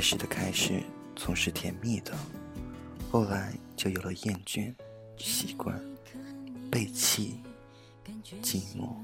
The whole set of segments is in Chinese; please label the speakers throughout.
Speaker 1: 开始的开始总是甜蜜的，后来就有了厌倦、习惯、背弃、寂寞、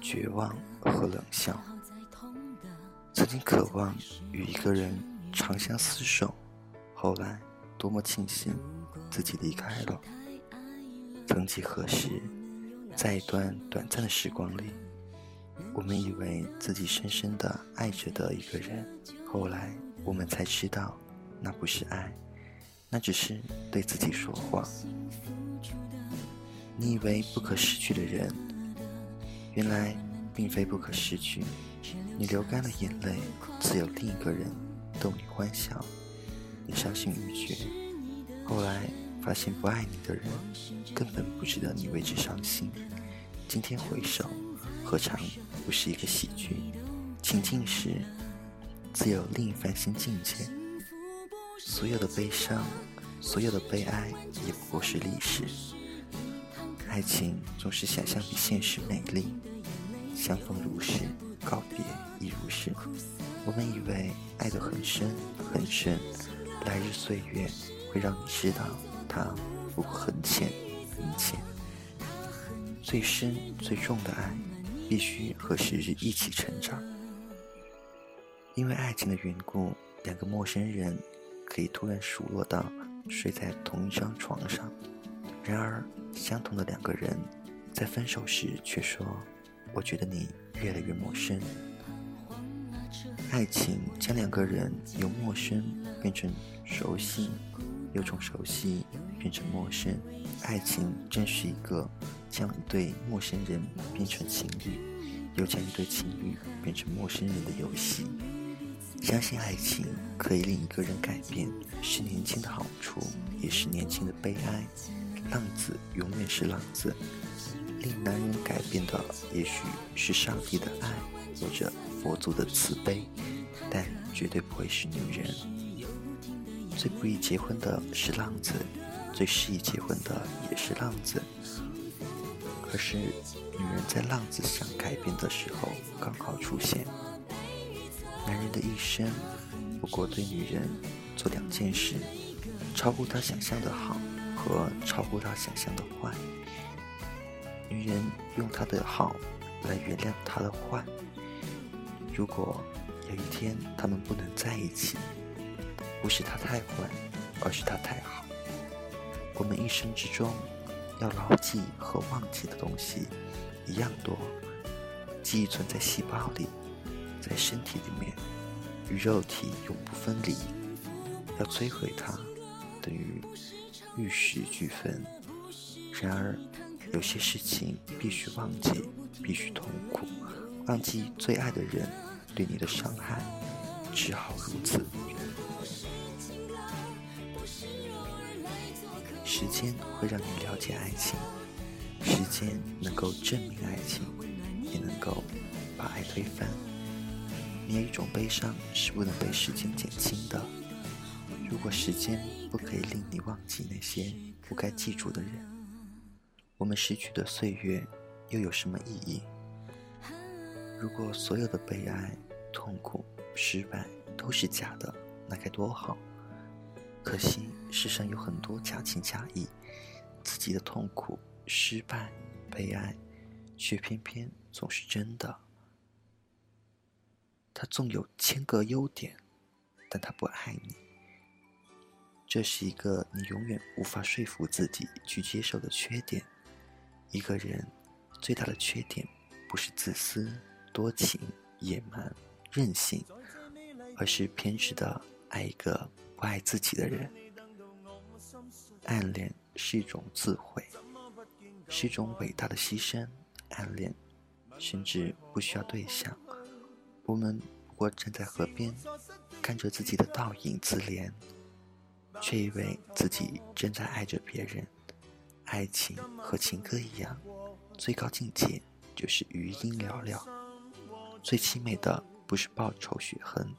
Speaker 1: 绝望和冷笑。曾经渴望与一个人长相厮守，后来多么庆幸自己离开了。曾几何时，在一段短暂的时光里，我们以为自己深深的爱着的一个人，后来我们才知道，那不是爱，那只是对自己说谎。你以为不可失去的人，原来并非不可失去。你流干了眼泪，自有另一个人逗你欢笑，你伤心欲绝。后来发现不爱你的人，根本不值得你为之伤心。今天回首，何尝不是一个喜剧？情境时，自有另一番新境界。所有的悲伤，所有的悲哀，也不过是历史。爱情总是想象比现实美丽，相逢如是。告别亦如是，我们以为爱得很深很深，来日岁月会让你知道它不过很浅很浅。最深最重的爱，必须和时日一起成长。因为爱情的缘故，两个陌生人可以突然熟络到睡在同一张床上，然而相同的两个人，在分手时却说。我觉得你越来越陌生。爱情将两个人由陌生变成熟悉，又从熟悉变成陌生。爱情正是一个将一对陌生人变成情侣，又将一对情侣变成陌生人的游戏。相信爱情可以令一个人改变，是年轻的好处，也是年轻的悲哀。浪子永远是浪子。令男人改变的，也许是上帝的爱，或者佛祖的慈悲，但绝对不会是女人。最不宜结婚的是浪子，最适宜结婚的也是浪子。可是，女人在浪子想改变的时候刚好出现。男人的一生，不过对女人做两件事：超乎他想象的好，和超乎他想象的坏。女人用他的好来原谅他的坏。如果有一天他们不能在一起，不是他太坏，而是他太好。我们一生之中要牢记和忘记的东西一样多，记忆存在细胞里，在身体里面，与肉体永不分离。要摧毁它，等于玉石俱焚。然而。有些事情必须忘记，必须痛苦，忘记最爱的人对你的伤害，只好如此。时间会让你了解爱情，时间能够证明爱情，也能够把爱推翻。有一种悲伤是不能被时间减轻的。如果时间不可以令你忘记那些不该记住的人。我们失去的岁月又有什么意义？如果所有的悲哀、痛苦、失败都是假的，那该多好！可惜世上有很多假情假意，自己的痛苦、失败、悲哀，却偏偏总是真的。他纵有千个优点，但他不爱你。这是一个你永远无法说服自己去接受的缺点。一个人最大的缺点，不是自私、多情、野蛮、任性，而是偏执的爱一个不爱自己的人。暗恋是一种自毁，是一种伟大的牺牲。暗恋甚至不需要对象，我们不过站在河边，看着自己的倒影自怜，却以为自己正在爱着别人。爱情和情歌一样，最高境界就是余音寥寥。最凄美的不是报仇雪恨，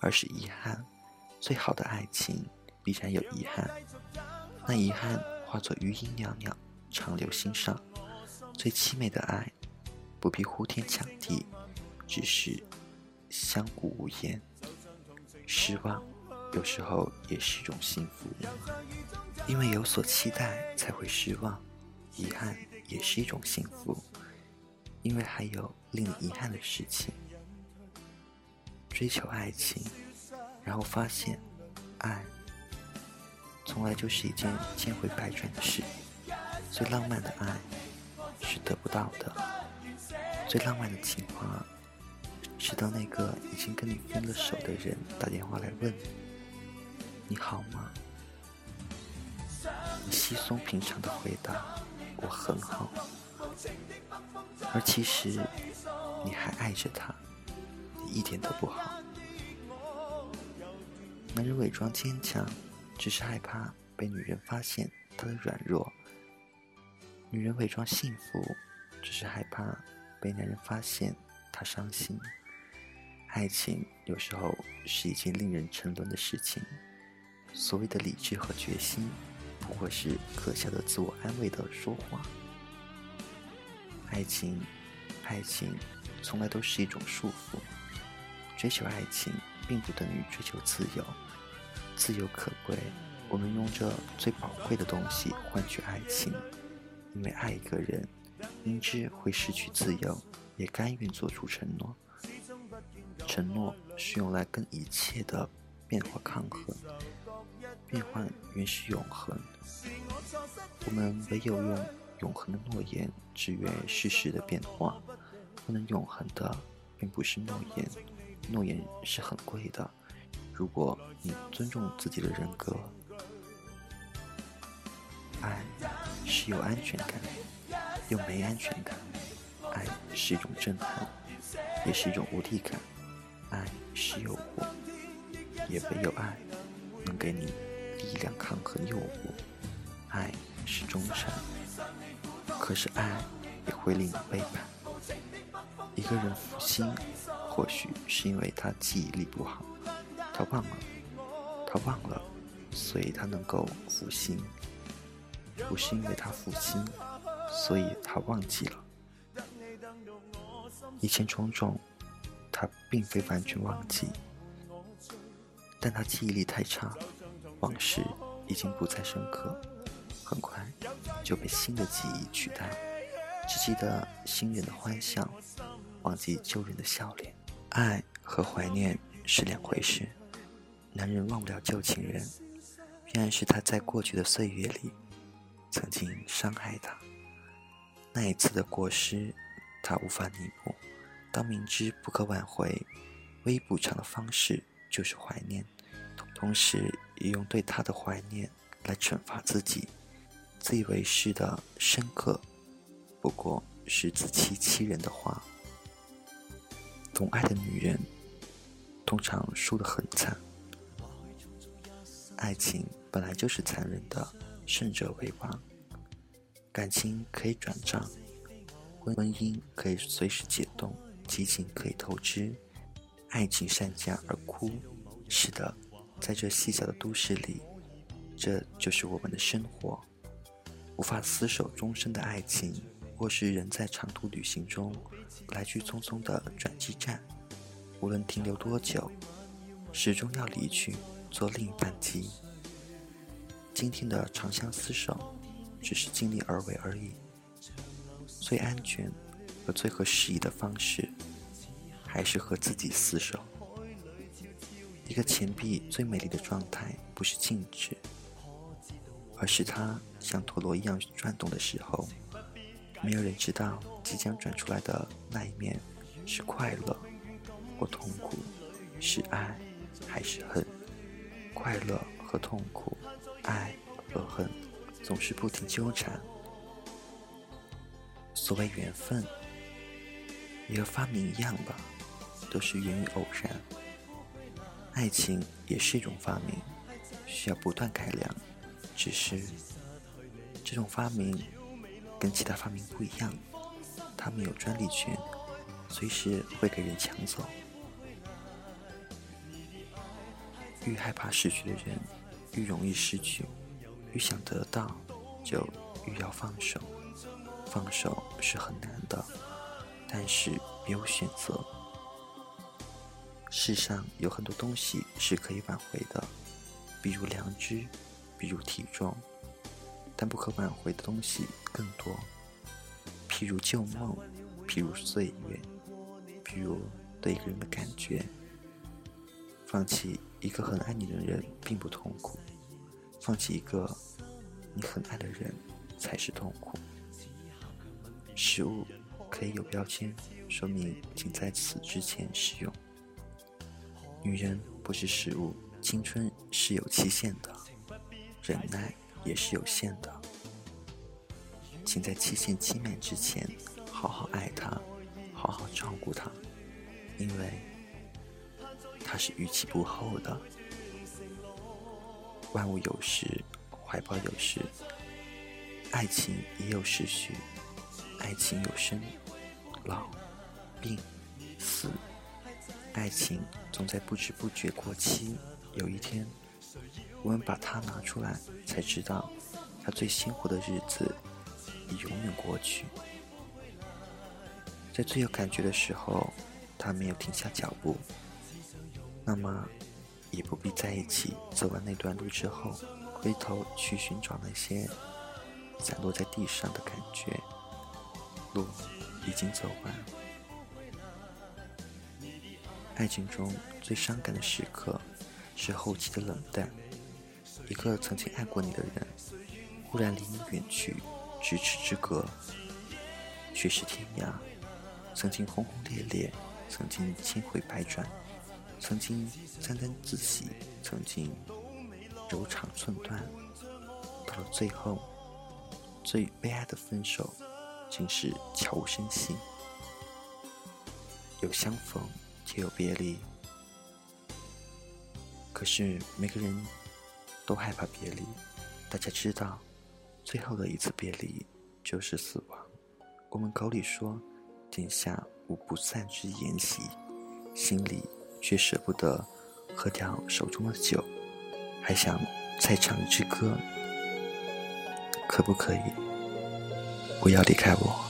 Speaker 1: 而是遗憾。最好的爱情必然有遗憾，那遗憾化作余音袅袅，长留心上。最凄美的爱，不必呼天抢地，只是相顾无言。失望有时候也是一种幸福，因为有所期待才会失望。遗憾也是一种幸福，因为还有令你遗憾的事情。追求爱情，然后发现，爱从来就是一件千回百转的事。最浪漫的爱是得不到的，最浪漫的情话直到那个已经跟你分了手的人打电话来问你：“好吗？”你稀松平常的回答：“我很好。”而其实你还爱着他。一点都不好。男人伪装坚强，只是害怕被女人发现他的软弱；女人伪装幸福，只是害怕被男人发现她伤心。爱情有时候是一件令人沉沦的事情，所谓的理智和决心，不过是可笑的自我安慰的说话。爱情，爱情，从来都是一种束缚。追求爱情，并不等于追求自由。自由可贵，我们用这最宝贵的东西换取爱情，因为爱一个人，明知会失去自由，也甘愿做出承诺。承诺是用来跟一切的变化抗衡，变换原是永恒。我们唯有用永恒的诺言制约世事的变化，不能永恒的，并不是诺言。诺言是很贵的，如果你尊重自己的人格，爱是有安全感，又没安全感；爱是一种震撼，也是一种无力感；爱是诱惑，也唯有爱能给你力量抗衡诱惑；爱是忠诚，可是爱也会令你背叛。一个人负心。或许是因为他记忆力不好，他忘了，他忘了，所以他能够负心；不是因为他负心，所以他忘记了。以前种种，他并非完全忘记，但他记忆力太差，往事已经不再深刻，很快就被新的记忆取代，只记得新人的欢笑，忘记旧人的笑脸。爱和怀念是两回事。男人忘不了旧情人，必然是他在过去的岁月里曾经伤害他。那一次的过失，他无法弥补。当明知不可挽回，唯一补偿的方式就是怀念，同时也用对他的怀念来惩罚自己。自以为是的深刻，不过是自欺欺人的话。懂爱的女人，通常输得很惨。爱情本来就是残忍的，胜者为王。感情可以转账，婚姻可以随时解冻，激情可以透支，爱情善价而枯。是的，在这细小的都市里，这就是我们的生活。无法厮守终身的爱情。或是人在长途旅行中来去匆匆的转机站，无论停留多久，始终要离去，坐另一班机。今天的长相厮守，只是尽力而为而已。最安全和最合时宜的方式，还是和自己厮守。一个钱币最美丽的状态，不是静止，而是它像陀螺一样转动的时候。没有人知道即将转出来的那一面是快乐或痛苦，是爱还是恨。快乐和痛苦，爱和恨，总是不停纠缠。所谓缘分，也和发明一样吧，都是源于偶然。爱情也是一种发明，需要不断改良，只是这种发明。跟其他发明不一样，他们有专利权，随时会给人抢走。愈害怕失去的人，愈容易失去；愈想得到，就愈要放手。放手是很难的，但是别有选择。世上有很多东西是可以挽回的，比如良知，比如体重，但不可挽回的东西更多。譬如旧梦，譬如岁月，譬如对一个人的感觉。放弃一个很爱你的人并不痛苦，放弃一个你很爱的人才是痛苦。食物可以有标签，说明请在此之前使用。女人不是食物，青春是有期限的，忍耐也是有限的。请在期限期满之前，好好爱她，好好照顾她，因为她是逾期不候的。万物有时，怀抱有时，爱情也有时序，爱情有生、老、病、死。爱情总在不知不觉过期，有一天，我们把它拿出来，才知道，它最鲜活的日子已永远过去。在最有感觉的时候，他没有停下脚步，那么，也不必在一起。走完那段路之后，回头去寻找那些散落在地上的感觉，路已经走完。爱情中最伤感的时刻，是后期的冷淡。一个曾经爱过你的人，忽然离你远去，咫尺之隔，却是天涯。曾经轰轰烈烈，曾经千回百转，曾经沾沾自喜，曾经柔肠寸断，到了最后，最悲哀的分手，竟是悄无声息。有相逢。就有别离，可是每个人都害怕别离。大家知道，最后的一次别离就是死亡。我们口里说天下无不散之筵席，心里却舍不得喝掉手中的酒，还想再唱一支歌。可不可以不要离开我？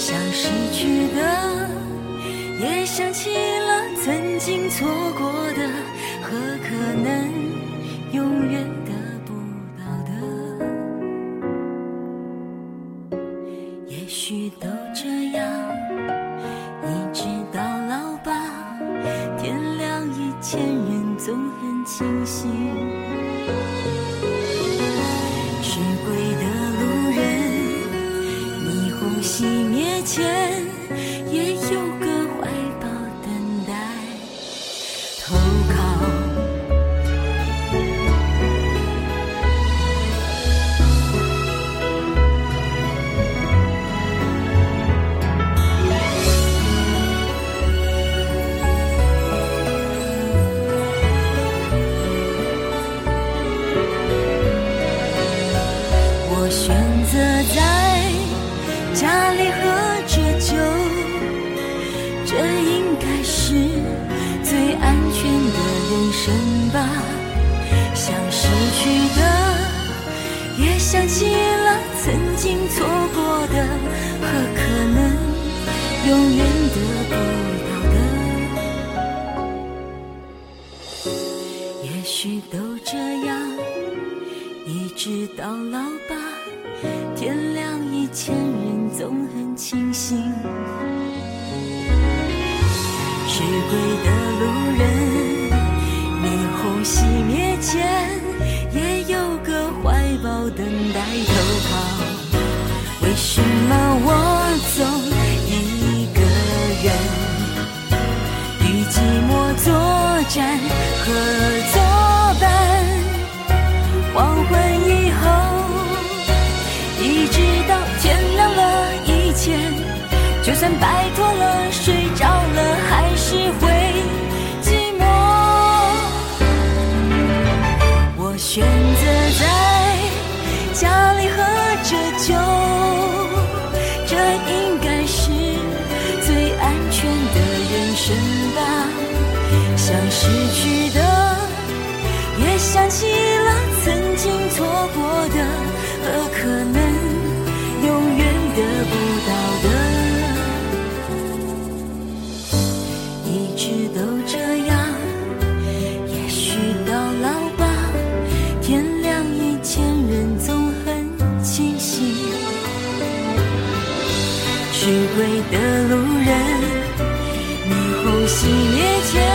Speaker 2: 想失去的，也想起了曾经错过的，和可能永远生吧。想失去的，也想起了曾经错过的，和可能永远得不到的。也许都这样，一直到老吧，天亮以前。人总很清醒，迟归的路人，熄灭前也有个怀抱等待投靠。为什么我总一个人与寂寞作战和作伴？黄昏以后一直到天亮了以前就算白自在回归的路人。霓虹熄灭前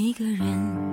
Speaker 2: 一个人。